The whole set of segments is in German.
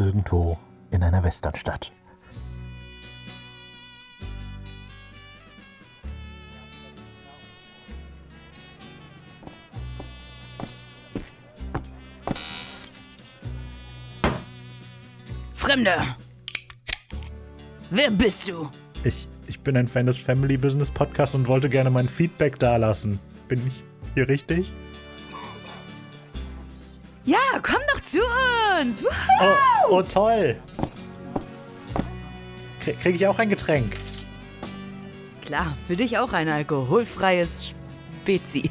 irgendwo in einer Westernstadt. Fremder! Wer bist du? Ich, ich bin ein Fan des Family Business Podcasts und wollte gerne mein Feedback dalassen. Bin ich hier richtig? Zu uns! Oh, oh toll! Krie- Krieg ich auch ein Getränk? Klar, für dich auch ein alkoholfreies Spezi.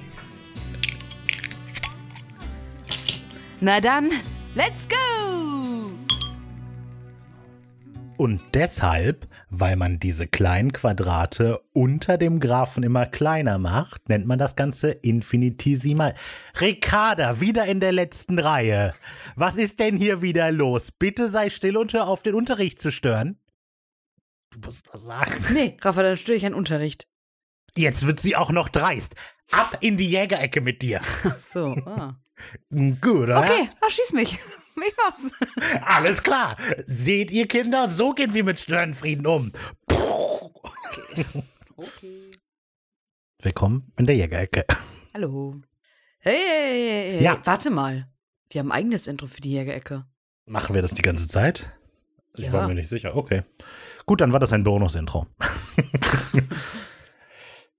Na dann, let's go! Und deshalb, weil man diese kleinen Quadrate unter dem Graphen immer kleiner macht, nennt man das Ganze infinitesimal. Ricarda, wieder in der letzten Reihe. Was ist denn hier wieder los? Bitte sei still und hör auf, den Unterricht zu stören. Du musst was sagen. Nee, Rafa, dann störe ich an Unterricht. Jetzt wird sie auch noch dreist. Ab in die Jägerecke mit dir. So, ah. Gut, oder? Okay, ach, schieß mich. Ich mach's. Alles klar. Seht ihr Kinder, so gehen wir mit Störenfrieden um. Okay. Willkommen in der Jägerecke. Hallo. Hey, hey, hey, hey. Ja. warte mal. Wir haben ein eigenes Intro für die Jägerecke. Machen wir das die ganze Zeit? Ich Ja. war mir nicht sicher. Okay. Gut, dann war das ein Bonus-Intro.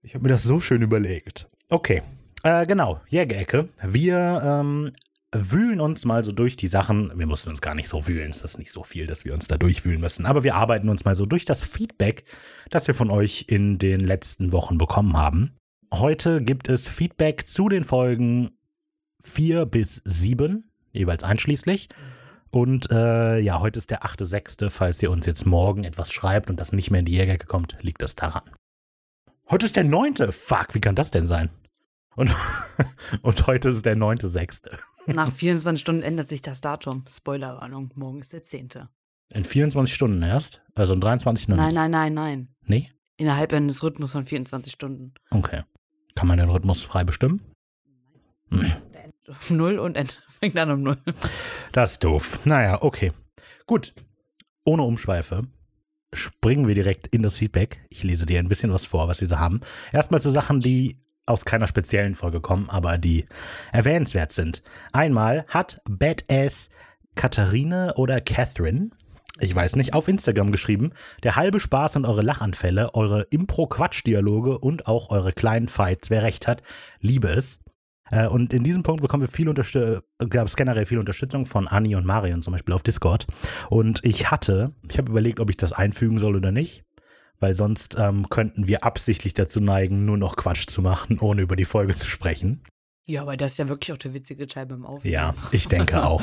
ich habe mir das so schön überlegt. Okay. Äh, genau, Jägerecke. Wir ähm, wühlen uns mal so durch die Sachen. Wir mussten uns gar nicht so wühlen. Es ist nicht so viel, dass wir uns da durchwühlen müssen. Aber wir arbeiten uns mal so durch das Feedback, das wir von euch in den letzten Wochen bekommen haben. Heute gibt es Feedback zu den Folgen 4 bis 7, jeweils einschließlich. Und äh, ja, heute ist der 8.6. Falls ihr uns jetzt morgen etwas schreibt und das nicht mehr in die Jägerecke kommt, liegt das daran. Heute ist der 9. Fuck, wie kann das denn sein? Und, und heute ist der 9.6. Nach 24 Stunden ändert sich das Datum. Spoilerwarnung, morgen ist der 10. In 24 Stunden erst? Also in 23 noch Nein, nein, nein, nein. Nee? Innerhalb eines Rhythmus von 24 Stunden. Okay. Kann man den Rhythmus frei bestimmen? Hm. Endet um Null und end- fängt an um Null. Das ist doof. Naja, okay. Gut. Ohne Umschweife springen wir direkt in das Feedback. Ich lese dir ein bisschen was vor, was sie so haben. Erstmal zu Sachen, die aus keiner speziellen Folge kommen, aber die erwähnenswert sind. Einmal hat Badass Katharine oder Catherine, ich weiß nicht, auf Instagram geschrieben, der halbe Spaß und eure Lachanfälle, eure Impro-Quatsch-Dialoge und auch eure kleinen Fights, wer recht hat, liebe es. Äh, Und in diesem Punkt bekommen wir viel Unterstützung, gab es generell viel Unterstützung von Anni und Marion zum Beispiel auf Discord. Und ich hatte, ich habe überlegt, ob ich das einfügen soll oder nicht, weil sonst ähm, könnten wir absichtlich dazu neigen, nur noch Quatsch zu machen, ohne über die Folge zu sprechen. Ja, aber das ist ja wirklich auch der witzige Teil beim Aufnehmen. Ja, ich denke auch.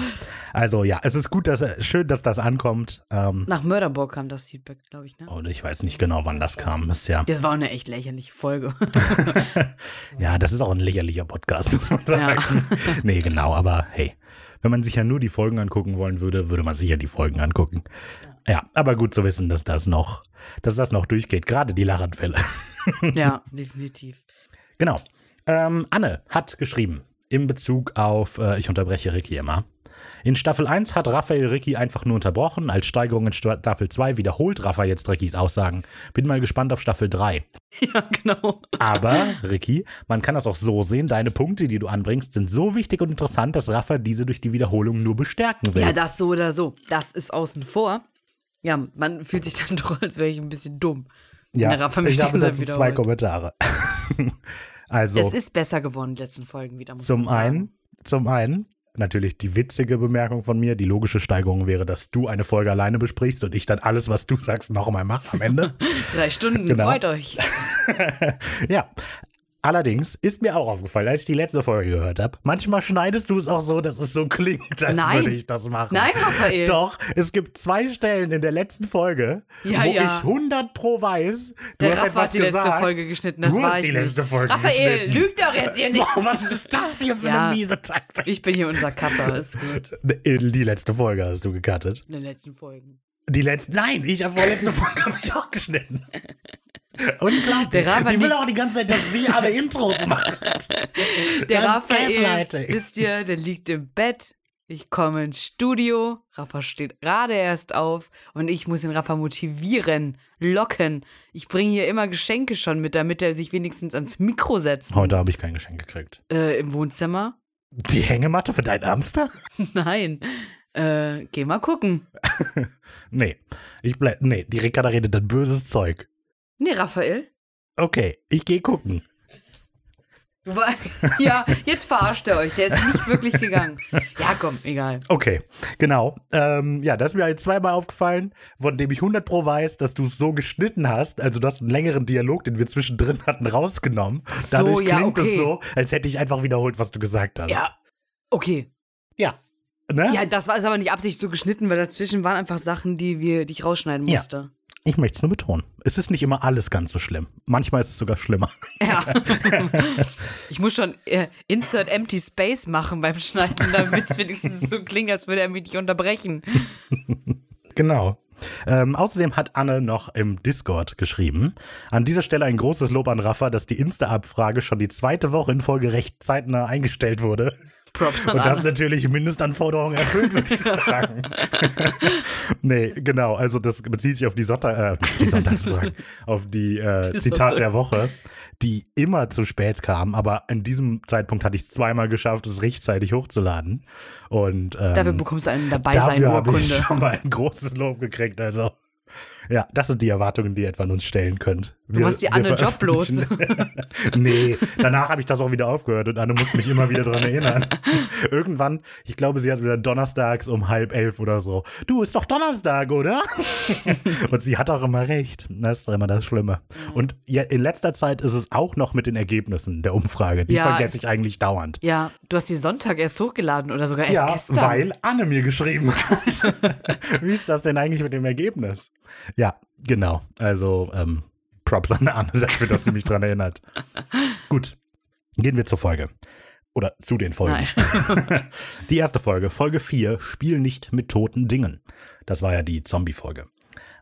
Also ja, es ist gut, dass schön, dass das ankommt. Ähm, Nach Mörderburg kam das Feedback, glaube ich, ne? und ich weiß nicht genau, wann das kam. Das ja, Das war eine echt lächerliche Folge. ja, das ist auch ein lächerlicher Podcast, muss man sagen. Ja. nee, genau, aber hey, wenn man sich ja nur die Folgen angucken wollen würde, würde man sich ja die Folgen angucken. Ja, aber gut zu wissen, dass das noch, dass das noch durchgeht, gerade die Lachanfälle. ja, definitiv. Genau. Ähm, Anne hat geschrieben, in Bezug auf, äh, ich unterbreche Ricky immer. In Staffel 1 hat Raphael Ricky einfach nur unterbrochen. Als Steigerung in Staffel 2 wiederholt Rafa jetzt Rickys Aussagen. Bin mal gespannt auf Staffel 3. Ja, genau. Aber, Ricky, man kann das auch so sehen, deine Punkte, die du anbringst, sind so wichtig und interessant, dass Rafa diese durch die Wiederholung nur bestärken will. Ja, das so oder so. Das ist außen vor. Ja, man fühlt sich dann doch, als wäre ich ein bisschen dumm. ja ich habe dazu zwei. Kommentare. also, Es ist besser geworden in den letzten Folgen wieder, zum einen, zum einen, natürlich die witzige Bemerkung von mir. Die logische Steigerung wäre, dass du eine Folge alleine besprichst und ich dann alles, was du sagst, noch einmal mache am Ende. Drei Stunden, Genau. freut euch. ja. Allerdings ist mir auch aufgefallen, als ich die letzte Folge gehört habe, manchmal schneidest du es auch so, dass es so klingt, als Nein. würde ich das machen. Nein, Raphael. Doch, es gibt zwei Stellen in der letzten Folge, Ja, wo ja. ich 100 pro weiß, du Der hast Rafa etwas hat die letzte gesagt. Folge geschnitten, das du war hast ich die nicht. letzte Folge Raphael, geschnitten. lüg doch jetzt hier nicht. Wow, was ist das hier für Ja. eine miese Taktik? Ich bin hier unser Cutter, ist gut. Die letzte Folge hast du gecuttet. In den letzten Folgen. Die letzte, nein, ich habe vorletzte Folge habe ich auch geschnitten. Unglaublich. Der Rafa die will auch die ganze Zeit, dass sie alle Intros macht. Der Das ist Raphael, wisst ihr, der liegt im Bett, Ich komme ins Studio, Rafa steht gerade erst auf und ich muss den Rafa motivieren, locken. Ich bringe hier immer Geschenke schon mit, damit er sich wenigstens ans Mikro setzt. Heute habe ich kein Geschenk gekriegt. Äh, im Wohnzimmer? Die Hängematte für deinen Hamster? Nein. Äh, geh mal gucken. nee, ich bleib. Nee, die Ricarda redet dann böses Zeug. Nee, Raphael. Okay, ich gehe gucken. Ja, jetzt verarscht er euch. Der ist nicht wirklich gegangen. Ja, komm, egal. Okay, genau. Ähm, ja, das ist mir jetzt zweimal aufgefallen, von dem ich 100 pro weiß, dass du es so geschnitten hast. Also, du hast einen längeren Dialog, den wir zwischendrin hatten, rausgenommen. So, Dadurch ja, klingt okay. es so, als hätte ich einfach wiederholt, was du gesagt hast. Ja, okay. Ja. Ne? Ja, das war ist aber nicht absichtlich so geschnitten, weil dazwischen waren einfach Sachen, die wir, die ich rausschneiden Ja. Ich möchte es nur betonen. Es ist nicht immer alles ganz so schlimm. Manchmal ist es sogar schlimmer. Ja. ich muss schon äh, Insert Empty Space machen beim Schneiden, damit es wenigstens so klingt, als würde er mich nicht unterbrechen. Genau. Ähm, außerdem hat Anne noch im Discord geschrieben. An dieser Stelle ein großes Lob an Rafa, dass die Insta-Abfrage schon die zweite Woche in Folge recht zeitnah eingestellt wurde. Props an Und das natürlich Mindestanforderungen erfüllt, würde ich sagen. nee, genau. Also das bezieht sich auf die, Sonntag, äh, die Sonntagsfragen, auf die, äh, Die Zitat der Sonntags- Woche, die immer zu spät kam. Aber an diesem Zeitpunkt hatte ich es zweimal geschafft, es rechtzeitig hochzuladen. Und ähm, Dafür bekommst du eine dafür habe ich Dabeisein-Urkunde. schon mal ein großes Lob gekriegt. Also ja, das sind die Erwartungen, die ihr etwa an uns stellen könnt. Du warst die Anne joblos. nee, danach habe ich das auch wieder aufgehört und Anne muss mich immer wieder daran erinnern. Irgendwann, ich glaube, sie hat wieder donnerstags um halb elf oder so. Du, ist doch Donnerstag, oder? und sie hat auch immer recht. Das ist immer das Schlimme. Und ja, in letzter Zeit ist es auch noch mit den Ergebnissen der Umfrage. Die Ja. vergesse ich eigentlich dauernd. Ja, du hast die Sonntag erst hochgeladen oder sogar erst Ja, gestern. weil Anne mir geschrieben hat. Wie ist das denn eigentlich mit dem Ergebnis? Ja, genau. Also, ähm, Props an Anne dafür, dass sie mich dran erinnert. Gut, gehen wir zur Folge. Oder zu den Folgen. Die erste Folge, Folge 4, Spiel nicht mit toten Dingen. Das war ja die Zombie-Folge.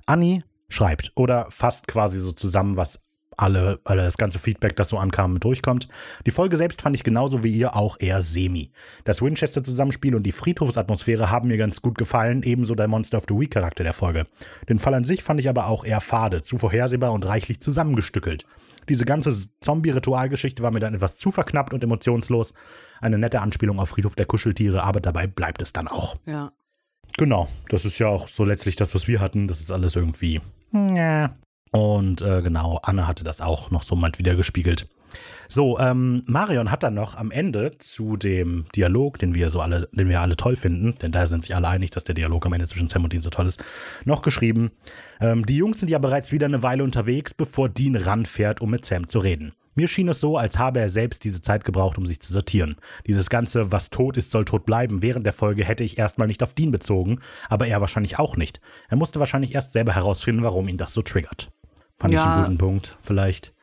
Anni schreibt oder fasst quasi so zusammen, was alle, alle, das ganze Feedback, das so ankam, durchkommt. Die Folge selbst fand ich genauso wie ihr auch eher semi. Das Winchester-Zusammenspiel und die Friedhofsatmosphäre haben mir ganz gut gefallen, ebenso der Monster of the Week-Charakter der Folge. Den Fall an sich fand ich aber auch eher fade, zu vorhersehbar und reichlich zusammengestückelt. Diese ganze Zombie-Ritualgeschichte war mir dann etwas zu verknappt und emotionslos. Eine nette Anspielung auf Friedhof der Kuscheltiere, aber dabei bleibt es dann auch. Ja. Genau, das ist ja auch so letztlich das, was wir hatten. Das ist alles irgendwie. Ja. Und äh, genau, Anne hatte das auch noch so mal wieder gespiegelt. So, ähm, Marion hat dann noch am Ende zu dem Dialog, den wir so alle, den wir alle toll finden, denn da sind sich alle einig, dass der Dialog am Ende zwischen Sam und Dean so toll ist, noch geschrieben, ähm, die Jungs sind ja bereits wieder eine Weile unterwegs, bevor Dean ranfährt, um mit Sam zu reden. Mir schien es so, als habe er selbst diese Zeit gebraucht, um sich zu sortieren. Dieses ganze, was tot ist, soll tot bleiben, während der Folge hätte ich erstmal nicht auf Dean bezogen, aber er wahrscheinlich auch nicht. Er musste wahrscheinlich erst selber herausfinden, warum ihn das so triggert. Fand ich Ja. einen guten Punkt, vielleicht.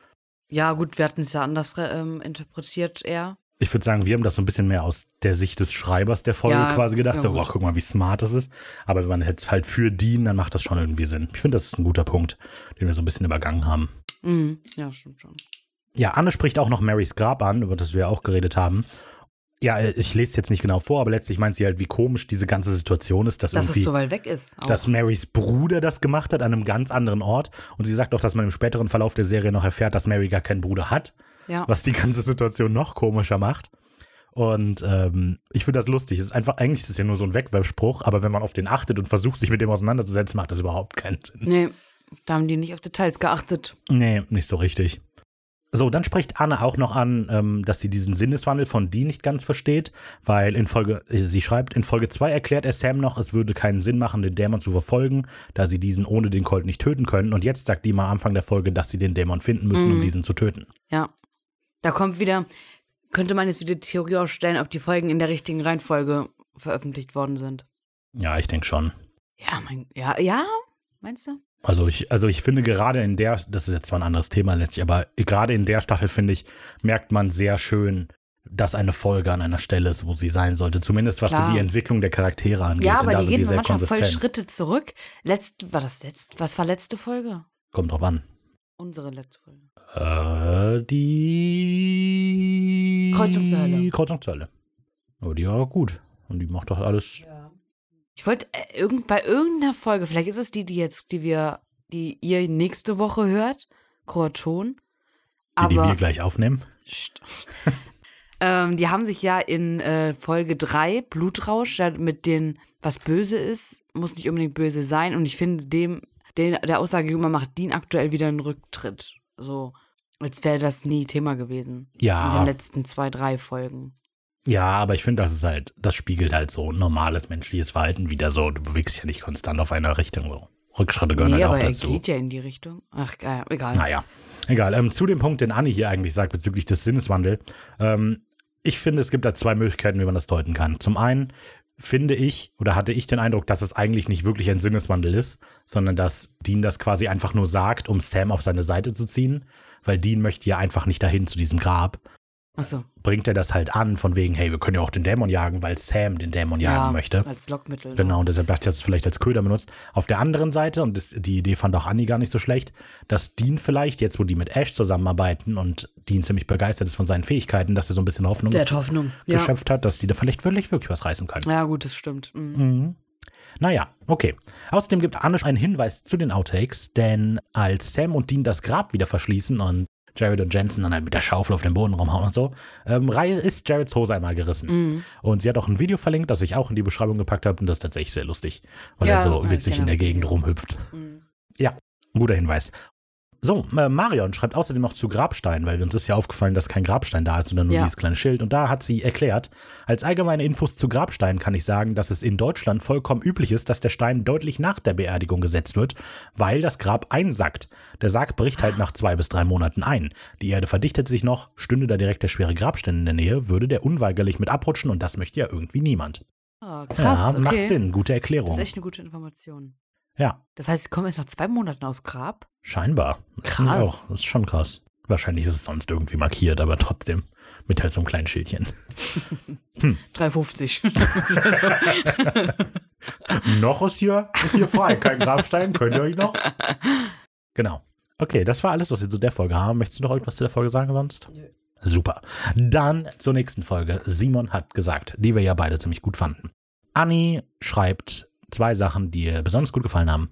Ja, gut, wir hatten es ja anders ähm, interpretiert eher. Ich würde sagen, wir haben das so ein bisschen mehr aus der Sicht des Schreibers der Folge Ja, quasi gedacht. ja, So, oh, guck mal, wie smart das ist. Aber wenn man jetzt halt für Dean, dann macht das schon irgendwie Sinn. Ich finde, das ist ein guter Punkt, den wir so ein bisschen übergangen haben. Mhm. Ja, stimmt schon. Ja, Anne spricht auch noch Marys Grab an, über das wir auch geredet haben. Ja, ich lese es jetzt nicht genau vor, aber letztlich meint sie halt, wie komisch diese ganze Situation ist, dass, Dass irgendwie, es so weit weg ist. Auch. dass Marys Bruder das gemacht hat an einem ganz anderen Ort. Und sie sagt auch, dass man im späteren Verlauf der Serie noch erfährt, dass Mary gar keinen Bruder hat, ja. was die ganze Situation noch komischer macht. Und ähm, ich finde das lustig. Es ist einfach, eigentlich ist es ja nur so ein Wegwerfspruch, aber wenn man auf den achtet und versucht, sich mit dem auseinanderzusetzen, macht das überhaupt keinen Sinn. Nee, da haben die nicht auf Details geachtet. Nee, nicht so richtig. So, dann spricht Anne auch noch an, ähm, dass sie diesen Sinneswandel von Dean nicht ganz versteht, weil in Folge, äh, sie schreibt, in Folge 2 erklärt er Sam noch, es würde keinen Sinn machen, den Dämon zu verfolgen, da sie diesen ohne den Colt nicht töten können. Und jetzt sagt die mal am Anfang der Folge, dass sie den Dämon finden müssen, um Mhm. diesen zu töten. Ja. Da kommt wieder, könnte man jetzt wieder die Theorie aufstellen, ob die Folgen in der richtigen Reihenfolge veröffentlicht worden sind. Ja, ich denke schon. Ja, mein, ja, ja, meinst du? Also ich, also ich finde gerade in der, das ist jetzt zwar ein anderes Thema letztlich, aber gerade in der Staffel, finde ich, merkt man sehr schön, dass eine Folge an einer Stelle ist, wo sie sein sollte. Zumindest was Klar. so die Entwicklung der Charaktere angeht. Ja, aber die gehen sehr manchmal voll konsistent. Schritte zurück. Letzt, war das letzt, was war letzte Folge? Kommt drauf an. Unsere letzte Folge. Äh, die Kreuzung zur Hölle. Kreuzung zur Hölle. Aber die war gut. Und die macht doch alles. Ich wollte äh, irgend, bei irgendeiner Folge, vielleicht ist es die, die jetzt, die wir, die ihr nächste Woche hört, Kroaton. Die, die wir gleich aufnehmen. Ähm, die haben sich ja in äh, Folge 3, Blutrausch, ja, mit den, was böse ist, muss nicht unbedingt böse sein. Und ich finde, dem, den, der Aussage gegenüber macht Dean aktuell wieder einen Rücktritt. So, als wäre das nie Thema gewesen. In den Ja, letzten zwei, drei Folgen. Ja, aber ich finde, das ist halt, das spiegelt halt so normales menschliches Verhalten wieder so. Du bewegst ja nicht konstant auf einer Richtung. So. Rückschritte gehören Nee, halt auch aber er dazu. geht ja in die Richtung. Ach, äh, egal. Naja, egal. Ähm, zu dem Punkt, den Anni hier eigentlich sagt bezüglich des Sinneswandels. Ähm, ich finde, es gibt da zwei Möglichkeiten, wie man das deuten kann. Zum einen finde ich oder hatte ich den Eindruck, dass es eigentlich nicht wirklich ein Sinneswandel ist, sondern dass Dean das quasi einfach nur sagt, um Sam auf seine Seite zu ziehen, weil Dean möchte ja einfach nicht dahin zu diesem Grab. Achso, Bringt er das halt an, von wegen, hey, wir können ja auch den Dämon jagen, weil Sam den Dämon jagen ja, möchte. als Lockmittel. Genau, und deshalb dachte ich, dass es vielleicht als Köder benutzt. Auf der anderen Seite, und das, die Idee fand auch Anni gar nicht so schlecht, dass Dean vielleicht, jetzt wo die mit Ash zusammenarbeiten und Dean ziemlich begeistert ist von seinen Fähigkeiten, dass er so ein bisschen Hoffnung Der hat Hoffnung. Ja. geschöpft hat, dass die da vielleicht wirklich, wirklich was reißen können. ja, gut, das stimmt. Mhm. Mhm. Naja, okay. Außerdem gibt Anne einen Hinweis zu den Outtakes, denn als Sam und Dean das Grab wieder verschließen und Jared und Jensen dann halt mit der Schaufel auf den Boden rumhauen und so, ähm, ist Jareds Hose einmal gerissen. Mhm. Und sie hat auch ein Video verlinkt, das ich auch in die Beschreibung gepackt habe und das ist tatsächlich sehr lustig, weil Ja, er so witzig in der Gegend rumhüpft. Mhm. Guter Hinweis. So, äh, Marion schreibt außerdem noch zu Grabstein, weil uns ist ja aufgefallen, dass kein Grabstein da ist, sondern nur Ja. dieses kleine Schild. Und da hat sie erklärt, als allgemeine Infos zu Grabstein kann ich sagen, dass es in Deutschland vollkommen üblich ist, dass der Stein deutlich nach der Beerdigung gesetzt wird, weil das Grab einsackt. Der Sarg bricht halt nach zwei bis drei Monaten ein. Die Erde verdichtet sich noch, stünde da direkt der schwere Grabstein in der Nähe, würde der unweigerlich mit abrutschen und das möchte ja irgendwie niemand. Ah, krass, ja, macht okay. Sinn, gute Das Erklärung. ist echt eine gute Information. Ja. Das heißt, sie kommen jetzt nach zwei Monaten aus Grab? Scheinbar. Krass. auch. Das ist schon krass. Wahrscheinlich ist es sonst irgendwie markiert, aber trotzdem mit halt so einem kleinen Schildchen. 3,50. noch ist hier, ist hier frei. Kein Grabstein. Könnt ihr euch noch? Genau. Okay, das war alles, was wir zu der Folge haben. Möchtest du noch irgendwas zu der Folge sagen sonst? Nö. Super. Dann zur nächsten Folge. Simon hat gesagt, die wir ja beide ziemlich gut fanden. Anni schreibt zwei Sachen, die ihr besonders gut gefallen haben.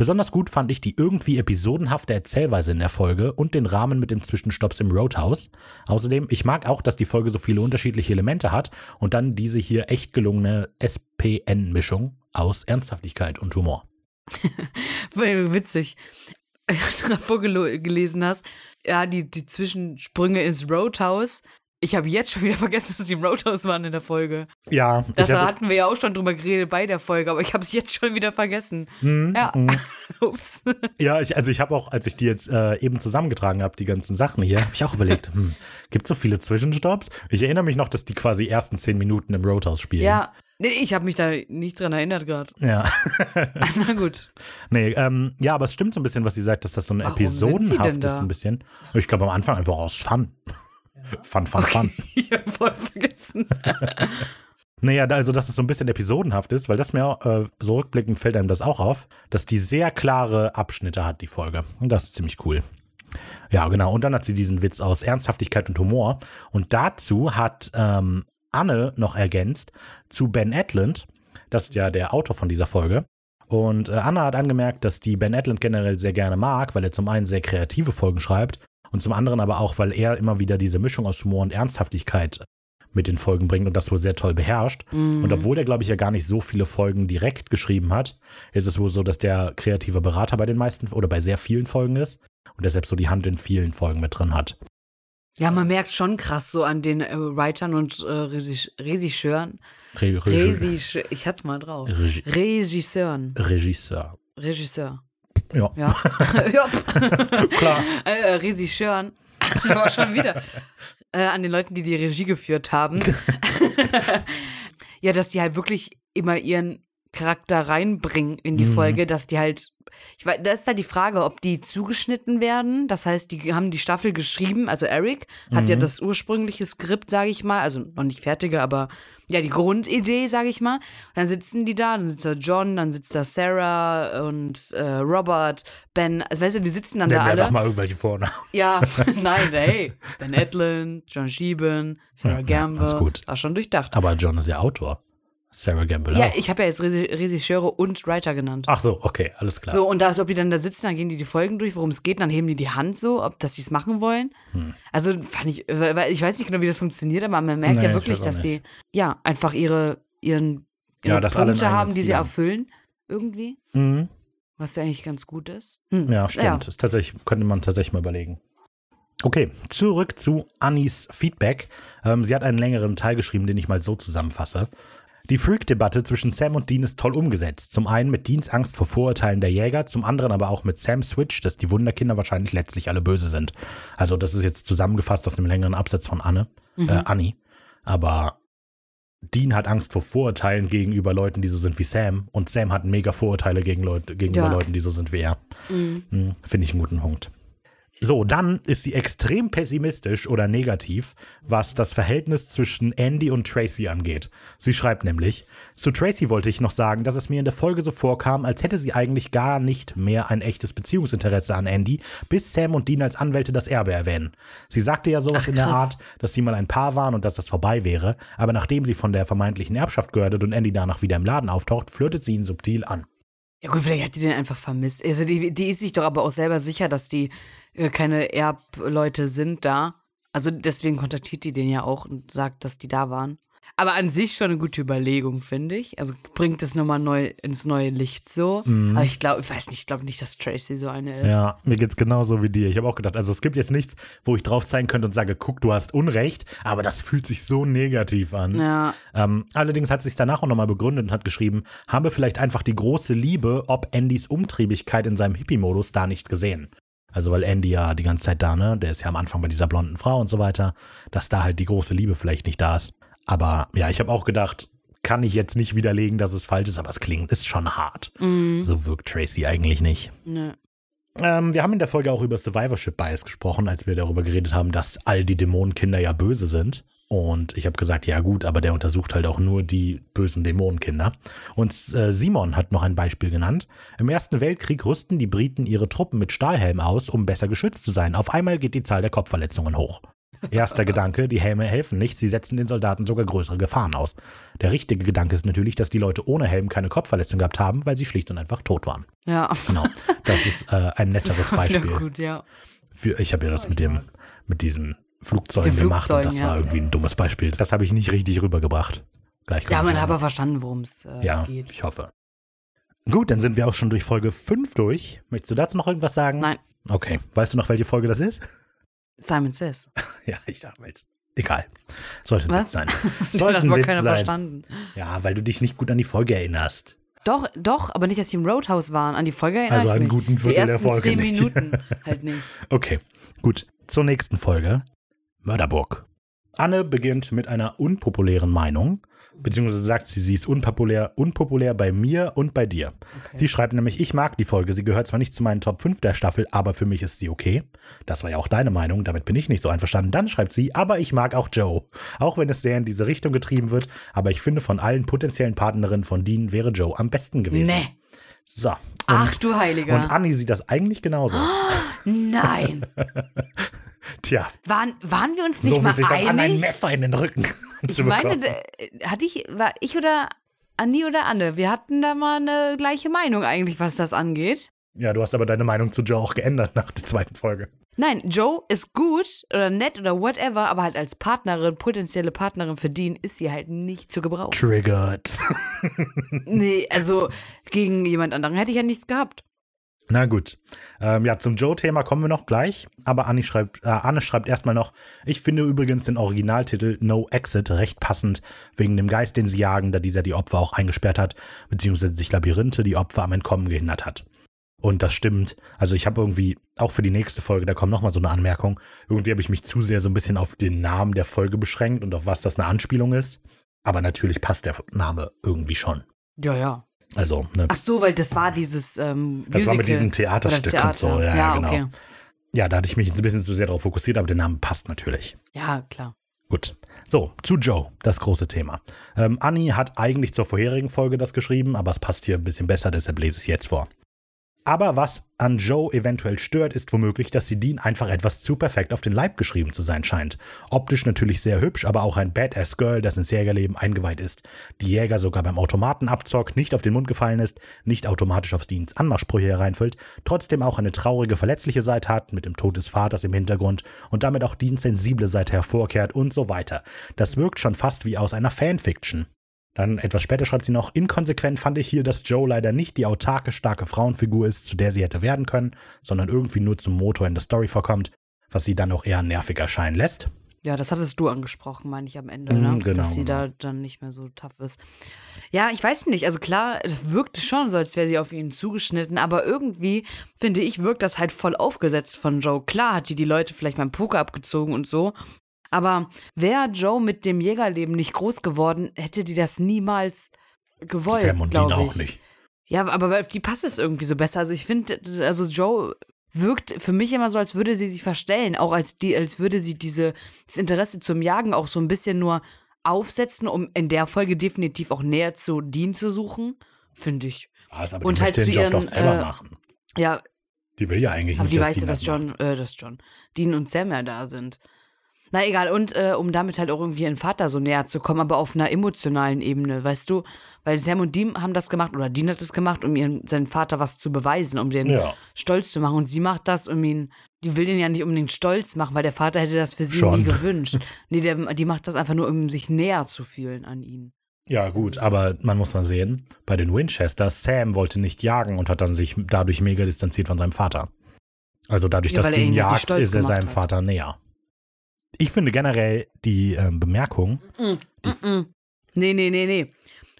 Besonders gut fand ich die irgendwie episodenhafte Erzählweise in der Folge und den Rahmen mit dem Zwischenstopps im Roadhouse. Außerdem, ich mag auch, dass die Folge so viele unterschiedliche Elemente hat und dann diese hier echt gelungene SPN-Mischung aus Ernsthaftigkeit und Humor. Witzig. Als du gerade vorgelesen hast, ja, die, die Zwischensprünge ins Roadhouse. Ich habe jetzt schon wieder vergessen, dass die im Roadhouse waren in der Folge. Ja, Das hatten wir ja auch schon drüber geredet bei der Folge, aber ich habe es jetzt schon wieder vergessen. Mhm, Ja. mhm. Ups. Ja, ich, also ich habe auch, als ich die jetzt äh, eben zusammengetragen habe, die ganzen Sachen hier, habe ich auch überlegt, hm, gibt es so viele Zwischenstopps? Ich erinnere mich noch, dass die quasi ersten zehn Minuten im Roadhouse spielen. Ja, nee, ich habe mich da nicht dran erinnert gerade. Ja. Na gut. nee, ähm, ja, aber es stimmt so ein bisschen, was sie sagt, dass das so sie episodenhaft ist, ein bisschen. Ich glaube am Anfang einfach aus Fun. Fun, fun, fun. Ich habe voll vergessen. Naja, also dass es so ein bisschen episodenhaft ist, weil das mir äh, so rückblickend fällt einem das auch auf, dass die sehr klare Abschnitte hat, die Folge. Und das ist ziemlich cool. Ja, genau. Und dann hat sie diesen Witz aus Ernsthaftigkeit und Humor. Und dazu hat ähm, Anne noch ergänzt zu Ben Edlund, das ist ja der Autor von dieser Folge. Und äh, Anne hat angemerkt, dass die Ben Edlund generell sehr gerne mag, weil er zum einen sehr kreative Folgen schreibt und zum anderen aber auch, weil er immer wieder diese Mischung aus Humor und Ernsthaftigkeit mit den Folgen bringt und das wohl sehr toll beherrscht. Mhm. Und obwohl er, glaube ich, ja gar nicht so viele Folgen direkt geschrieben hat, ist es wohl so, dass der kreative Berater bei den meisten oder bei sehr vielen Folgen ist und deshalb so die Hand in vielen Folgen mit drin hat. Ja, man merkt schon krass so an den äh, Writern und äh, Regis- Regisseuren. Re Re Regisseur, ich hatte mal drauf. Regi Regisseuren. Regisseur. Regisseur. Ja, Ja. ja. klar. äh, Regisseuren. Aber schon wieder. Äh, an den Leuten, die die Regie geführt haben. ja, dass die halt wirklich immer ihren Charakter reinbringen in die Mhm. Folge, dass die halt. Ich weiß, da ist halt die Frage, ob die zugeschnitten werden. Das heißt, die haben die Staffel geschrieben. Also Eric hat ja Mhm. das ursprüngliche Skript, sage ich mal, also noch nicht fertige, aber ja, die Grundidee, sage ich mal. Dann sitzen die da, dann sitzt da John, dann sitzt da Sarah und äh, Robert, Ben, also weißt du, die sitzen dann Nennen da alle. doch mal irgendwelche Vornamen. Ja, nein, hey. Ben Edlund, John Sheehan, Sarah Ja, ja, Gamble. alles gut. War schon durchdacht. Aber John ist ja Autor. Sarah Gamble Ja, auch. ich habe ja jetzt Regi- Regisseure und Writer genannt. Ach so, okay, alles klar. So, und da ob die dann da sitzen, dann gehen die die Folgen durch, worum es geht, dann heben die die Hand so, ob dass sie es machen wollen. Hm. Also fand ich, weil weil ich weiß nicht genau, wie das funktioniert, aber man merkt Nee, ja ich wirklich, dass die, ja, einfach ihre, ihren, Ja, ihre einen Punkte haben, die sie erfüllen, irgendwie. Mhm. Was ja eigentlich ganz gut ist. Hm. Ja, stimmt. Ist tatsächlich, könnte man tatsächlich mal überlegen. Okay, zurück zu Annis Feedback. Ähm, sie hat einen längeren Teil geschrieben, den ich mal so zusammenfasse. Die Freak-Debatte zwischen Sam und Dean ist toll umgesetzt. Zum einen mit Deans Angst vor Vorurteilen der Jäger, zum anderen aber auch mit Sam's Switch, dass die Wunderkinder wahrscheinlich letztlich alle böse sind. Also das ist jetzt zusammengefasst aus einem längeren Absatz von Anne, Mhm. äh, Annie. Aber Dean hat Angst vor Vorurteilen gegenüber Leuten, die so sind wie Sam. Und Sam hat mega Vorurteile gegen Leute, gegenüber Ja. Leuten, die so sind wie er. Mhm. Hm, Finde ich einen guten Punkt. So, dann ist sie extrem pessimistisch oder negativ, was das Verhältnis zwischen Andy und Tracy angeht. Sie schreibt nämlich, zu Tracy wollte ich noch sagen, dass es mir in der Folge so vorkam, als hätte sie eigentlich gar nicht mehr ein echtes Beziehungsinteresse an Andy, bis Sam und Dean als Anwälte das Erbe erwähnen. Sie sagte ja sowas Ach, in der. Art, dass sie mal ein Paar waren und dass das vorbei wäre, aber nachdem sie von der vermeintlichen Erbschaft gehört hat und Andy danach wieder im Laden auftaucht, flirtet sie ihn subtil an. Ja gut, vielleicht hat die den einfach vermisst. Also die, die ist sich doch aber auch selber sicher, dass die äh, keine Erbleute sind da. Also deswegen kontaktiert die den ja auch und sagt, dass die da waren. Aber an sich schon eine gute Überlegung, finde ich. Also bringt das nochmal neu ins neue Licht so. Aber ich glaube, ich weiß nicht, ich glaube nicht, dass Tracy so eine ist. Mhm. Ja, mir geht's genauso wie dir. Ich habe auch gedacht, also es gibt jetzt nichts, wo ich drauf zeigen könnte und sage, guck, du hast Unrecht, aber das fühlt sich so negativ an. Ja. Ähm, allerdings hat sich danach auch nochmal begründet und hat geschrieben, habe vielleicht einfach die große Liebe, ob Andys Umtriebigkeit in seinem Hippie-Modus da nicht gesehen. Also weil Andy ja die ganze Zeit da, ne, der ist ja am Anfang bei dieser blonden Frau und so weiter, dass da halt die große Liebe vielleicht nicht da ist. Aber ja, ich habe auch gedacht, kann ich jetzt nicht widerlegen, dass es falsch ist, aber es klingt, ist schon hart. Mhm. So wirkt Tracy eigentlich nicht. Nö. Ähm, wir haben in der Folge auch über Survivorship Bias gesprochen, als wir darüber geredet haben, dass all die Dämonenkinder ja böse sind. Und ich habe gesagt, ja gut, aber der untersucht halt auch nur die bösen Dämonenkinder. Und äh, Simon hat noch ein Beispiel genannt. Im Ersten Weltkrieg rüsten die Briten ihre Truppen mit Stahlhelmen aus, um besser geschützt zu sein. Auf einmal geht die Zahl der Kopfverletzungen hoch. Erster Gedanke, die Helme helfen nicht, sie setzen den Soldaten sogar größere Gefahren aus. Der richtige Gedanke ist natürlich, dass die Leute ohne Helm keine Kopfverletzung gehabt haben, weil sie schlicht und einfach tot waren. Ja. Genau, das ist äh, ein netteres Beispiel. Gut, ja. Für, ich habe ja das mit dem mit diesen Flugzeugen Den gemacht und Flugzeugen, das war ja. irgendwie ein dummes Beispiel. Das habe ich nicht richtig rübergebracht. Gleich Ja, man hat aber verstanden, worum es äh, Ja, geht. ich hoffe. Gut, dann sind wir auch schon durch Folge 5 durch. Möchtest du dazu noch irgendwas sagen? Nein, Okay. Weißt du noch, welche Folge das ist? Simon Says. ja, ich dachte jetzt. Egal. Sollte ein Was? Witz sein. Das Sollte wohl Witz keiner sein. verstanden. Ja, weil du dich nicht gut an die Folge erinnerst. Doch, doch, aber nicht, dass sie im Roadhouse waren. An die Folge erinnere Also ich einen guten Viertel die der ersten Folge zehn nicht. Minuten halt nicht. Okay, gut. Zur nächsten Folge. Mörderburg. Anne beginnt mit einer unpopulären Meinung, beziehungsweise sagt sie, sie ist unpopulär, unpopulär bei mir und bei dir. Sie schreibt nämlich, ich mag die Folge, sie gehört zwar nicht zu meinen Top 5 der Staffel, aber für mich ist sie okay. Das war ja auch deine Meinung, damit bin ich nicht so einverstanden. Dann schreibt sie, aber ich mag auch Joe. Auch wenn es sehr in diese Richtung getrieben wird, aber ich finde, von allen potenziellen Partnerinnen von Dean wäre Joe am besten gewesen. Nee. So. Und, Ach du und Heiliger. Annie sieht das eigentlich genauso. Nein. Tja, Waren, waren wir uns nicht so mal sich das an, ein einig? Messer in den Rücken Ich zu meine, hatte ich, war ich oder Anni oder Anne? Wir hatten da mal eine gleiche Meinung eigentlich, was das angeht. Ja, du hast aber deine Meinung zu Joe auch geändert nach der zweiten Folge. Nein, Joe ist gut oder nett oder whatever, aber halt als Partnerin, potenzielle Partnerin für Dean ist sie halt nicht zu gebrauchen. Triggered. Nee, also gegen jemand anderen hätte ich ja nichts gehabt. Na gut. Ähm, ja, zum Joe-Thema kommen wir noch gleich. Aber Anni schreibt, äh, Anne schreibt erstmal noch, ich finde übrigens den Originaltitel No Exit recht passend, wegen dem Geist, den sie jagen, da dieser die Opfer auch eingesperrt hat, beziehungsweise sich Labyrinthe die Opfer am Entkommen gehindert hat. Und das stimmt. Also ich habe irgendwie, auch für die nächste Folge, da kommt nochmal so eine Anmerkung, irgendwie habe ich mich zu sehr so ein bisschen auf den Namen der Folge beschränkt und auf was das eine Anspielung ist. Aber natürlich passt der Name irgendwie schon. Ja, ja. Also, ne, Ach so, weil das war dieses ähm, das war mit diesem Theaterstück oder und so. Ja, ja, genau. okay. Ja, da hatte ich mich jetzt ein bisschen zu sehr darauf fokussiert, aber der Name passt natürlich. Ja, klar. Gut. So, zu Joe, das große Thema. Ähm, Annie hat eigentlich zur vorherigen Folge das geschrieben, aber es passt hier ein bisschen besser, deshalb lese ich es jetzt vor. Aber was an Joe eventuell stört, ist womöglich, dass sie Dean einfach etwas zu perfekt auf den Leib geschrieben zu sein scheint. Optisch natürlich sehr hübsch, aber auch ein Badass-Girl, das ins Jägerleben eingeweiht ist. Die Jäger sogar beim Automatenabzock nicht auf den Mund gefallen ist, nicht automatisch auf Deans Anmachsprüche hereinfüllt, trotzdem auch eine traurige, verletzliche Seite hat, mit dem Tod des Vaters im Hintergrund und damit auch Deans sensible Seite hervorkehrt und so weiter. Das wirkt schon fast wie aus einer Fanfiction. Dann etwas später schreibt sie noch, inkonsequent fand ich hier, dass Joe leider nicht die autarke, starke Frauenfigur ist, zu der sie hätte werden können, sondern irgendwie nur zum Motor in der Story vorkommt, was sie dann auch eher nervig erscheinen lässt. Ja, das hattest du angesprochen, meine ich am Ende, ne? Mm, genau, dass sie genau. da dann nicht mehr so tough ist. Ja, ich weiß nicht. Also klar, es wirkte schon so, als wäre sie auf ihn zugeschnitten, aber irgendwie, finde ich, wirkt das halt voll aufgesetzt von Joe. Klar hat die die Leute vielleicht beim Poker abgezogen und so, aber wäre Joe mit dem Jägerleben nicht groß geworden, hätte die das niemals gewollt, Sam und Dean auch nicht. Ja, aber auf die passt es irgendwie so besser. Also ich finde, also Joe wirkt für mich immer so, als würde sie sich verstellen, auch als die, als würde sie diese, das Interesse zum Jagen auch so ein bisschen nur aufsetzen, um in der Folge definitiv auch näher zu Dean zu suchen, finde ich. Was, aber Und die halt den zu Job doch ihren, selber äh, machen. Ja, Die will ja eigentlich aber nicht, die dass weiß ja, dass das John, äh, dass John, Dean und Sam ja da sind. Na egal, und äh, um damit halt auch irgendwie ihren Vater so näher zu kommen, aber auf einer emotionalen Ebene, weißt du? Weil Sam und Dean haben das gemacht, oder Dean hat das gemacht, um ihren seinen Vater was zu beweisen, um den Ja. stolz zu machen. Und sie macht das, um ihn, die will den ja nicht unbedingt stolz machen, weil der Vater hätte das für sie Schon. nie gewünscht. Nee, der, die macht das einfach nur, um sich näher zu fühlen an ihn. Ja, gut, aber man muss mal sehen, bei den Winchesters, Sam wollte nicht jagen und hat dann sich dadurch mega distanziert von seinem Vater. Also dadurch, Ja, dass Dean jagt, ist er seinem hat. Vater näher. Ich finde generell die ähm, Bemerkung, Mm-mm. Nee, nee, nee, nee.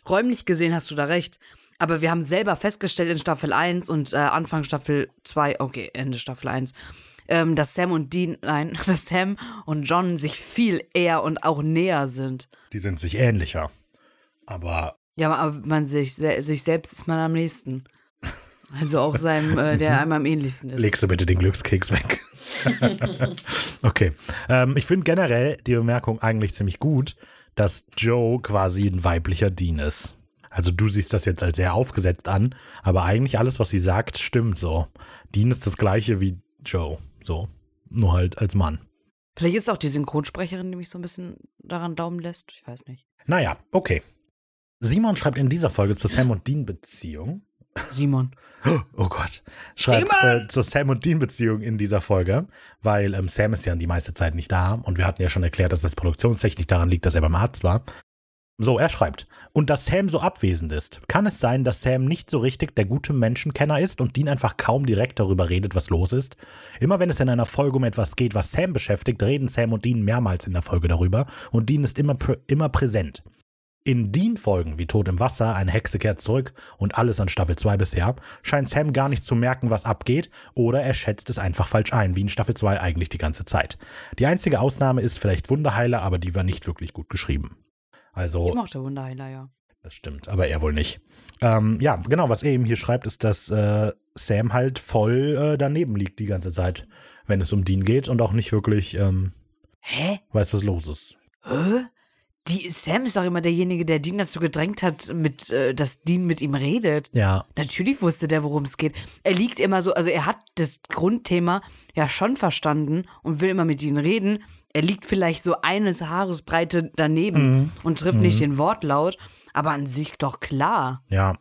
Räumlich gesehen hast du da recht. Aber wir haben selber festgestellt in Staffel 1 und äh, Anfang Staffel 2, okay, Ende Staffel 1, ähm, dass Sam und Dean, nein, dass Sam und John sich viel eher und auch näher sind. die sind sich ähnlicher. Aber Ja, aber man sich, sich selbst ist man am nächsten. Also auch seinem, äh, der einem am ähnlichsten ist. legst du bitte den Glückskeks weg. okay. Ähm, ich finde generell die Bemerkung eigentlich ziemlich gut, dass Joe quasi ein weiblicher Dean ist. Also du siehst das jetzt als sehr aufgesetzt an, aber eigentlich alles, was sie sagt, stimmt so. Dean ist das gleiche wie Joe, so. Nur halt als Mann. Vielleicht ist auch die Synchronsprecherin, die mich so ein bisschen daran daumen lässt. Ich weiß nicht. Naja, okay. Simon schreibt in dieser Folge zur Sam und Dean Beziehung. Simon. Oh Gott. Schreibt äh, zur Sam und Dean Beziehung in dieser Folge, weil ähm, Sam ist ja die meiste Zeit nicht da und wir hatten ja schon erklärt, dass das Produktionstechnik daran liegt, dass er beim Arzt war. So, er schreibt. Und dass Sam so abwesend ist. Kann es sein, dass Sam nicht so richtig der gute Menschenkenner ist und Dean einfach kaum direkt darüber redet, was los ist? Immer wenn es in einer Folge um etwas geht, was Sam beschäftigt, reden Sam und Dean mehrmals in der Folge darüber und Dean ist immer, prä immer präsent. In Dean-Folgen wie Tod im Wasser, eine Hexe kehrt zurück und alles an Staffel 2 bisher, scheint Sam gar nicht zu merken, was abgeht, oder er schätzt es einfach falsch ein, wie in Staffel 2 eigentlich die ganze Zeit. Die einzige Ausnahme ist vielleicht Wunderheiler, aber die war nicht wirklich gut geschrieben. Also, Ich mochte Wunderheiler, ja. das stimmt, aber er wohl nicht. Ähm, ja, genau, was er eben hier schreibt, ist, dass äh, Sam halt voll äh, daneben liegt die ganze Zeit, wenn es um Dean geht und auch nicht wirklich ähm, Hä? weiß, was los ist. Hä? Die, Sam ist doch immer derjenige, der Dean dazu gedrängt hat, mit, äh, dass Dean mit ihm redet. Ja, Natürlich wusste der, worum es geht. Er liegt immer so, also er hat das Grundthema ja schon verstanden und will immer mit ihnen reden. Er liegt vielleicht so eines Haaresbreite daneben und trifft nicht den Wortlaut, aber an sich doch klar, ja.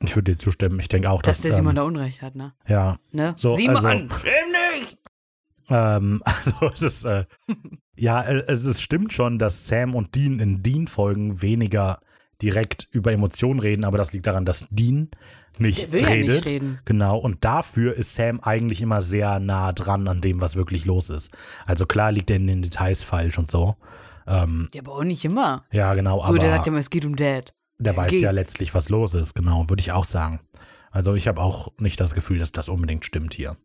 Ich würde dir zustimmen. Ich denke auch, dass dass. der Simon ähm, da Unrecht hat, ne? ja, ne? So, Simon, also- dich! Ähm, also es ist, äh, ja, äh, es, stimmt schon, dass Sam und Dean in Dean-Folgen weniger direkt über Emotionen reden, aber das liegt daran, dass Dean nicht will ja redet. nicht reden. Genau, und dafür ist Sam eigentlich immer sehr nah dran an dem, was wirklich los ist. Also klar liegt er in den Details falsch und so. Ähm, Ja, aber auch nicht immer. ja, genau, So, aber der sagt ja immer, es geht um Dad. der weiß ja geht's. letztlich, was los ist, genau, würde ich auch sagen. Also ich habe auch nicht das Gefühl, dass das unbedingt stimmt hier.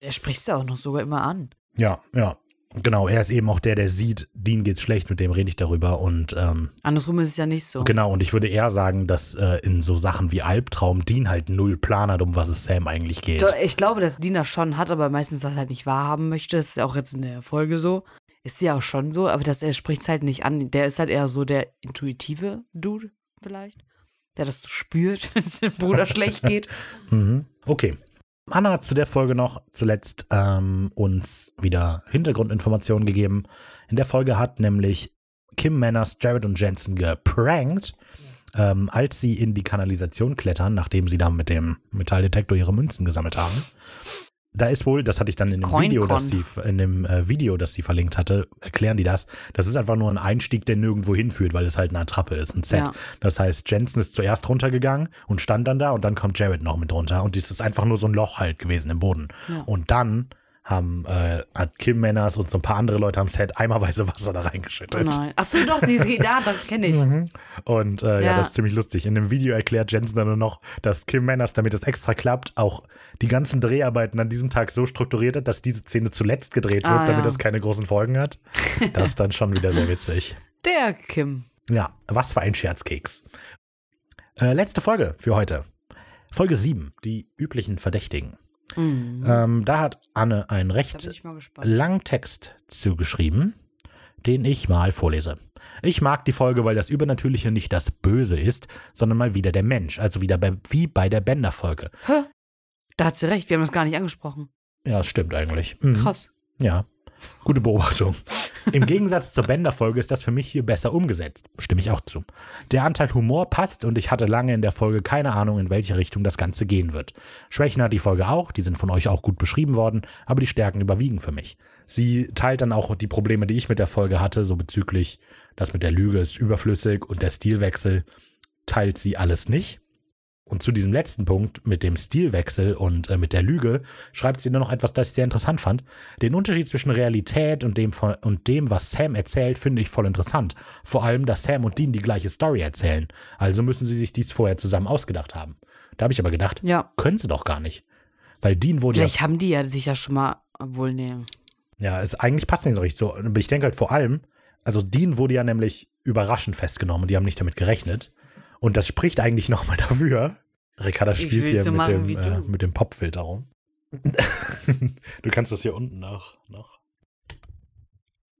Er spricht es ja auch noch sogar immer an. Ja, ja. Genau, er ist eben auch der, der sieht, Dean geht's schlecht, mit dem rede ich darüber. Und ähm, Andersrum ist es ja nicht so. genau, und ich würde eher sagen, dass äh, in so Sachen wie Albtraum Dean halt null Plan hat, um was es Sam eigentlich geht. Ich glaube, dass Dina schon hat, aber meistens das halt nicht wahrhaben möchte. Das ist ja auch jetzt in der Folge so. Ist ja auch schon so, aber das, er spricht es halt nicht an. Der ist halt eher so der intuitive Dude, vielleicht. Der das so spürt, wenn es dem Bruder schlecht geht. Mhm. Okay. Anna hat zu der Folge noch zuletzt ähm, uns wieder Hintergrundinformationen gegeben. In der Folge hat nämlich Kim Manners Jared und Jensen geprankt, ähm, als sie in die Kanalisation klettern, nachdem sie da mit dem Metalldetektor ihre Münzen gesammelt haben. Da ist wohl, das hatte ich dann in dem Coin Video, Con. das sie in dem äh, Video, das sie verlinkt hatte, erklären die das. Das ist einfach nur ein Einstieg, der nirgendwo hinführt, weil es halt eine Attrappe ist, ein Set. Ja. Das heißt, Jensen ist zuerst runtergegangen und stand dann da und dann kommt Jared noch mit runter und das ist einfach nur so ein Loch halt gewesen im Boden. Ja. Und dann haben äh, hat Kim Manners und so ein paar andere Leute am Set eimerweise Wasser da reingeschüttet. Nein. Ach so, doch, die, die da, das kenne ich. Und äh, ja. Ja. das ist ziemlich lustig. In dem Video erklärt Jensen dann nur noch, dass Kim Manners, damit es extra klappt, auch die ganzen Dreharbeiten an diesem Tag so strukturiert hat, dass diese Szene zuletzt gedreht wird, Ah, damit ja. das keine großen Folgen hat. Das ist dann schon wieder sehr witzig. Der Kim. Ja, was für ein Scherzkeks. Äh, letzte Folge für heute. Folge 7, die üblichen Verdächtigen. Mhm. Ähm, da hat Anne einen recht langen Text zugeschrieben, den ich mal vorlese. Ich mag die Folge, weil das Übernatürliche nicht das Böse ist, sondern mal wieder der Mensch, also wieder bei, wie bei der Bender-Folge. Da hat sie recht, wir haben das gar nicht angesprochen. Ja, das stimmt eigentlich. Mhm. Krass. Ja, gute Beobachtung. Im Gegensatz zur Bender-Folge ist das für mich hier besser umgesetzt. Stimme ich auch zu. Der Anteil Humor passt und ich hatte lange in der Folge keine Ahnung, in welche Richtung das Ganze gehen wird. Schwächen hat die Folge auch, die sind von euch auch gut beschrieben worden, aber die Stärken überwiegen für mich. Sie teilt dann auch die Probleme, die ich mit der Folge hatte, so bezüglich, das mit der Lüge ist überflüssig und der Stilwechsel, teilt sie alles nicht. Und zu diesem letzten Punkt mit dem Stilwechsel und äh, mit der Lüge schreibt sie nur noch etwas, das ich sehr interessant fand. Den Unterschied zwischen Realität und dem, und dem, was Sam erzählt, finde ich voll interessant. Vor allem, dass Sam und Dean die gleiche Story erzählen. Also müssen sie sich dies vorher zusammen ausgedacht haben. Da habe ich aber gedacht, Ja. können sie doch gar nicht. Weil Dean wurde ja Vielleicht haben die ja sich ja schon mal, obwohl, nee. Ja, es eigentlich passt nicht so richtig so. Ich denke halt vor allem, also Dean wurde ja nämlich überraschend festgenommen und die haben nicht damit gerechnet. Und das spricht eigentlich nochmal dafür. Ricarda spielt hier so mit dem, äh, mit dem Popfilter rum. du kannst das hier unten noch. noch.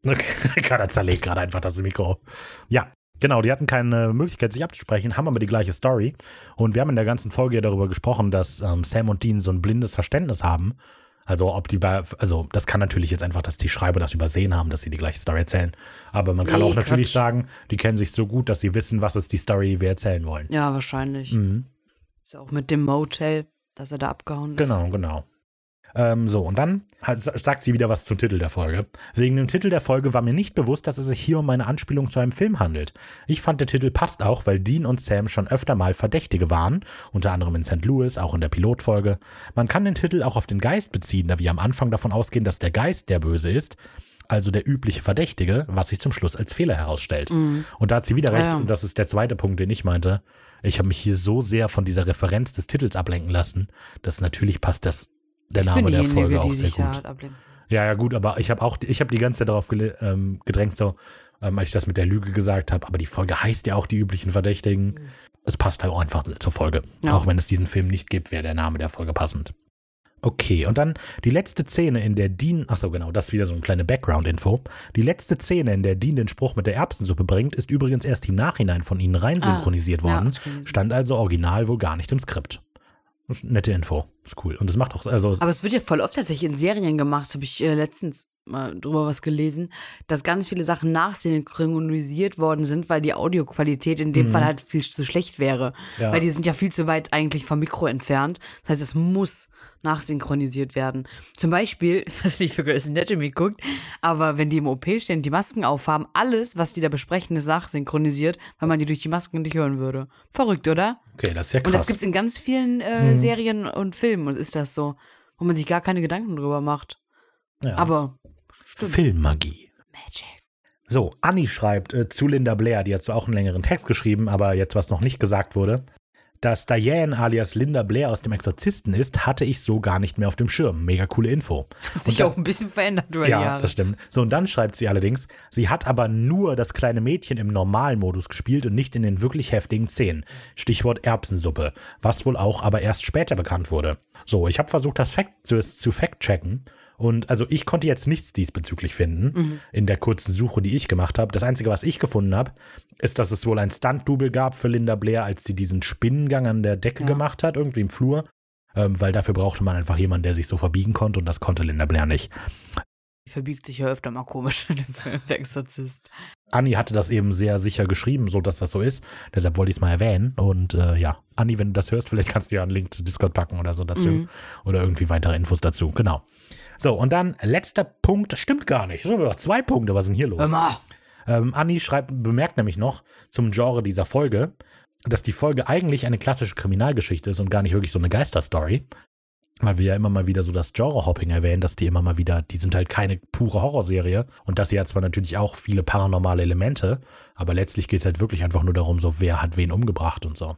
Okay, Ricarda zerlegt gerade einfach das Mikro. Ja, genau, die hatten keine Möglichkeit, sich abzusprechen, haben aber die gleiche Story. Und wir haben in der ganzen Folge ja darüber gesprochen, dass ähm, Sam und Dean so ein blindes Verständnis haben. Also ob die bei, also das kann natürlich jetzt einfach, dass die Schreiber das übersehen haben, dass sie die gleiche Story erzählen. Aber man kann Nee, auch natürlich Quatsch. sagen, die kennen sich so gut, dass sie wissen, was ist die Story, die wir erzählen wollen. Ja, wahrscheinlich. Mhm. Ist ja auch mit dem Motel, dass er da abgehauen ist. Genau, genau. Ähm, so, und dann hat, sagt sie wieder was zum Titel der Folge. Wegen dem Titel der Folge war mir nicht bewusst, dass es sich hier um eine Anspielung zu einem Film handelt. Ich fand, der Titel passt auch, weil Dean und Sam schon öfter mal Verdächtige waren, unter anderem in St. Louis, auch in der Pilotfolge. Man kann den Titel auch auf den Geist beziehen, da wir am Anfang davon ausgehen, dass der Geist der Böse ist, also der übliche Verdächtige, was sich zum Schluss als Fehler herausstellt. Mhm. Und da hat sie wieder recht, Ja, ja. und das ist der zweite Punkt, den ich meinte. Ich habe mich hier so sehr von dieser Referenz des Titels ablenken lassen, dass natürlich passt das der Name der Folge auch sehr gut. ja. Ja, ja, gut, aber ich habe auch, ich habe die ganze Zeit darauf ähm, gedrängt, so, ähm, als ich das mit der Lüge gesagt habe, aber die Folge heißt ja auch die üblichen Verdächtigen. Es passt halt auch einfach zur Folge. Ja. Auch wenn es diesen Film nicht gibt, wäre der Name der Folge passend. Okay, und dann die letzte Szene, in der Dean, achso genau, das ist wieder so eine kleine Background-Info. Die letzte Szene, in der Dean den Spruch mit der Erbsensuppe bringt, ist übrigens erst im Nachhinein von ihnen rein Ah, synchronisiert ja, worden. gelesen. stand also original wohl gar nicht im Skript. Nette Info. Ist cool. Und es macht auch, also Aber es wird ja voll oft tatsächlich in Serien gemacht, das habe ich äh, letztens mal drüber was gelesen, dass ganz viele Sachen nachsynchronisiert worden sind, weil die Audioqualität in dem Fall halt viel zu schlecht wäre. Mhm. Ja. Weil die sind ja viel zu weit eigentlich vom Mikro entfernt. Das heißt, es muss nachsynchronisiert werden. Zum Beispiel, was nicht für Grey's Anatomy guckt, aber wenn die im OP stehen, die Masken aufhaben, alles, was die da besprechen, ist nachsynchronisiert, weil man die durch die Masken nicht hören würde. Verrückt, oder? okay, das ist ja Und krass. Mhm. das gibt's in ganz vielen äh, Serien und Filmen und ist das so, wo man sich gar keine Gedanken drüber macht. ja. Aber stimmt. Filmmagie. Magic. So, Anni schreibt äh, zu Linda Blair, die hat zwar auch einen längeren Text geschrieben, aber jetzt was noch nicht gesagt wurde. Dass Diane alias Linda Blair aus dem Exorzisten ist, hatte ich so gar nicht mehr auf dem Schirm. Mega coole Info. Hat sich da- auch ein bisschen verändert über die Ja, Jahre. das stimmt. So, und dann schreibt sie allerdings, sie hat aber nur das kleine Mädchen im normalen Modus gespielt und nicht in den wirklich heftigen Szenen. Stichwort Erbsensuppe, was wohl auch aber erst später bekannt wurde. So, ich habe versucht, das, Fact, das zu fact-checken. Und also ich konnte jetzt nichts diesbezüglich finden in der kurzen Suche, die ich gemacht habe. Das Einzige, was ich gefunden habe, ist, dass es wohl ein Stunt-Double gab für Linda Blair, als sie diesen Spinnengang an der Decke Ja. gemacht hat, irgendwie im Flur. ähm, weil dafür brauchte man einfach jemanden, der sich so verbiegen konnte und das konnte Linda Blair nicht. Die verbiegt sich ja öfter mal komisch in dem Film Der Exorzist. Anni hatte das eben sehr sicher geschrieben, so dass das so ist. Deshalb wollte ich es mal erwähnen. Und äh, ja, Anni, wenn du das hörst, vielleicht kannst du ja einen Link zu Discord packen oder so dazu. Mhm. Oder irgendwie weitere Infos dazu. Genau. So, und dann letzter Punkt. Stimmt gar nicht. Zwei Punkte. Was ist denn hier los? Ähm, Anni schreibt, bemerkt nämlich noch zum Genre dieser Folge, dass die Folge eigentlich eine klassische Kriminalgeschichte ist und gar nicht wirklich so eine Geisterstory. Weil wir ja immer mal wieder so das Genre-Hopping erwähnen, dass die immer mal wieder, die sind halt keine pure Horrorserie und das hier hat zwar natürlich auch viele paranormale Elemente, aber letztlich geht es halt wirklich einfach nur darum, so wer hat wen umgebracht und so.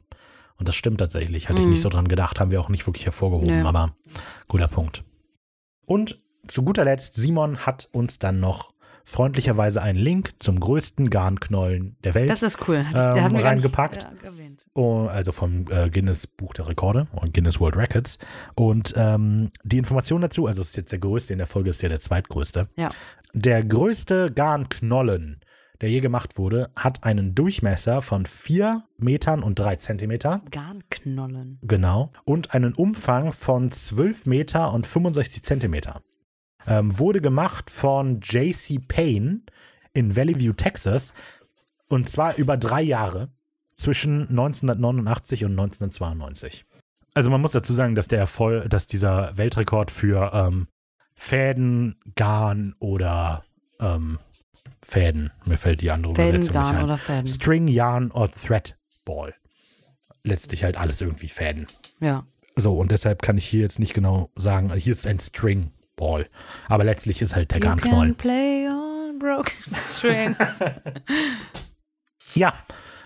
Und das stimmt tatsächlich. Hatte ich Mhm. nicht so dran gedacht, haben wir auch nicht wirklich hervorgehoben, Nee. aber guter Punkt. Und zu guter Letzt, Simon hat uns dann noch freundlicherweise einen Link zum größten Garnknollen der Welt Das ist cool. Ähm, gar nicht, reingepackt. ja, also vom äh, Guinness Buch der Rekorde und Guinness World Records. Und ähm, die Information dazu, also es ist jetzt der größte in der Folge, ist ja der zweitgrößte. Ja. Der größte Garnknollen, der je gemacht wurde, hat einen Durchmesser von 4 Metern und 3 Zentimeter. Garnknollen. Genau. Und einen Umfang von 12 Meter und 65 Zentimeter. Ähm, wurde gemacht von J.C. Payne in Valley View, Texas. Und zwar über drei Jahre zwischen 1989 und 1992. Also man muss dazu sagen, dass der Erfolg, dass dieser Weltrekord für ähm, Fäden, Garn oder ähm, Fäden, mir fällt die andere Fäden, Übersetzung nicht Garn ein. oder Fäden. String, Yarn oder Thread Ball. Letztlich halt alles irgendwie Fäden. Ja. So, und deshalb kann ich hier jetzt nicht genau sagen, hier ist ein String Ball. Aber letztlich ist halt der You can Garnknollen. play on broken strings. Ja,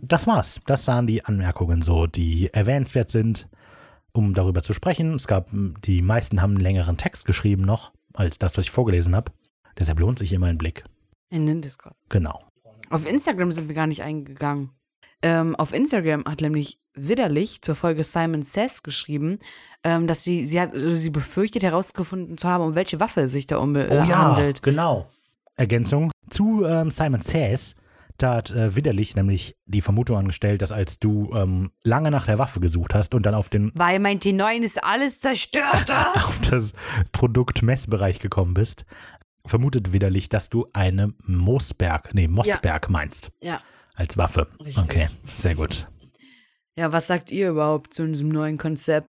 das war's. Das waren die Anmerkungen so, die erwähnenswert sind, um darüber zu sprechen. Es gab, die meisten haben einen längeren Text geschrieben noch, als das, was ich vorgelesen habe. Deshalb lohnt sich immer ein Blick. In den Discord. Genau. Auf Instagram sind wir gar nicht eingegangen. Ähm, auf Instagram hat nämlich Widderlich zur Folge Simon Says geschrieben, ähm, dass sie, sie hat, also sie befürchtet herausgefunden zu haben, um welche Waffe es sich da um äh, Oh ja, handelt. genau. Ergänzung zu ähm, Simon Says. Da hat äh, Widerlich nämlich die Vermutung angestellt, dass als du ähm, lange nach der Waffe gesucht hast und dann auf, den, Weil mein T9 ist alles zerstört. auf das Produkt Messbereich gekommen bist, vermutet Widerlich, dass du eine Moosberg, nee, Mossberg meinst ja. als Waffe. Richtig. Okay, sehr gut. Ja, was sagt ihr überhaupt zu diesem neuen Konzept?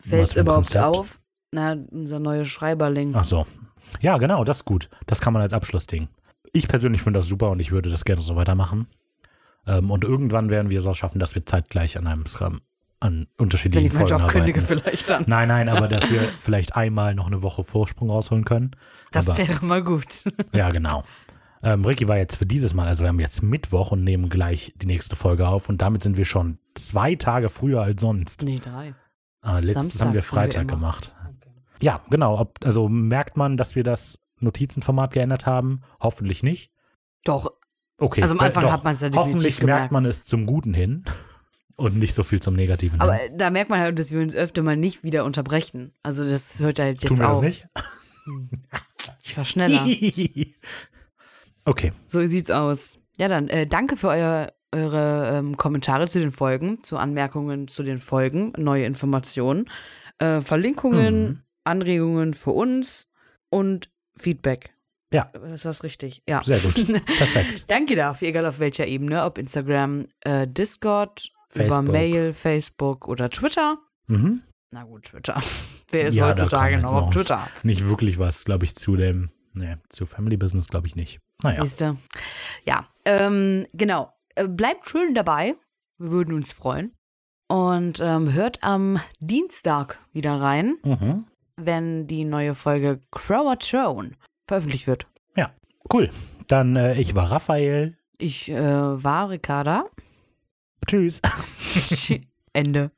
Fällt es überhaupt Konzept? auf? Na, unser neuer Schreiberling. Ach so. Ja, genau, das ist gut. Das kann man als Abschlussding. Ich persönlich finde das super und ich würde das gerne so weitermachen. Ähm, und irgendwann werden wir es auch schaffen, dass wir zeitgleich an einem Scrum, an Wenn unterschiedlichen ich meinen Folgen kündige, arbeiten. vielleicht dann. Nein, nein, aber dass wir vielleicht einmal noch eine Woche Vorsprung rausholen können. Das aber, wäre mal gut. Ja, genau. Ähm, Ricky war jetzt für dieses Mal, also wir haben jetzt Mittwoch und nehmen gleich die nächste Folge auf und damit sind wir schon zwei Tage früher als sonst. Nee, drei. Äh, letztes Samstag haben wir wir Freitag immer. gemacht. Ja, genau. Ob, also merkt man, dass wir das Notizenformat geändert haben? Hoffentlich nicht. Doch, Okay. Also am Anfang doch. hat man's ja definitiv Hoffentlich gemerkt. merkt man es zum Guten hin und nicht so viel zum Negativen aber hin. da merkt man halt, dass wir uns öfter mal nicht wieder unterbrechen. Also das hört halt jetzt Tun wir auf. das nicht? Ich war schneller. okay. so sieht's aus. Ja, dann äh, danke für euer, eure ähm, Kommentare zu den Folgen, zu Anmerkungen zu den Folgen, neue Informationen, äh, Verlinkungen, Mhm. Anregungen für uns und Feedback. Ja. Ist das richtig? Ja. Sehr gut. Perfekt. Danke dafür, egal auf welcher Ebene, ob Instagram, äh, Discord, über Facebook. Mail, Facebook oder Twitter. Mhm. Na gut, Twitter. Wer ist Ja, heutzutage noch auf Twitter? Nicht wirklich was, glaube ich, zu dem, nee, zu Family Business, glaube ich nicht. Naja. Siehste. Ja, ähm, genau. Äh, Bleibt schön dabei. Wir würden uns freuen. Und ähm, hört am Dienstag wieder rein, Mhm. Wenn die neue Folge Crower Throne veröffentlicht wird. Cool. Dann, äh, ich war Raphael. Ich äh, war Ricarda. Tschüss. Ende.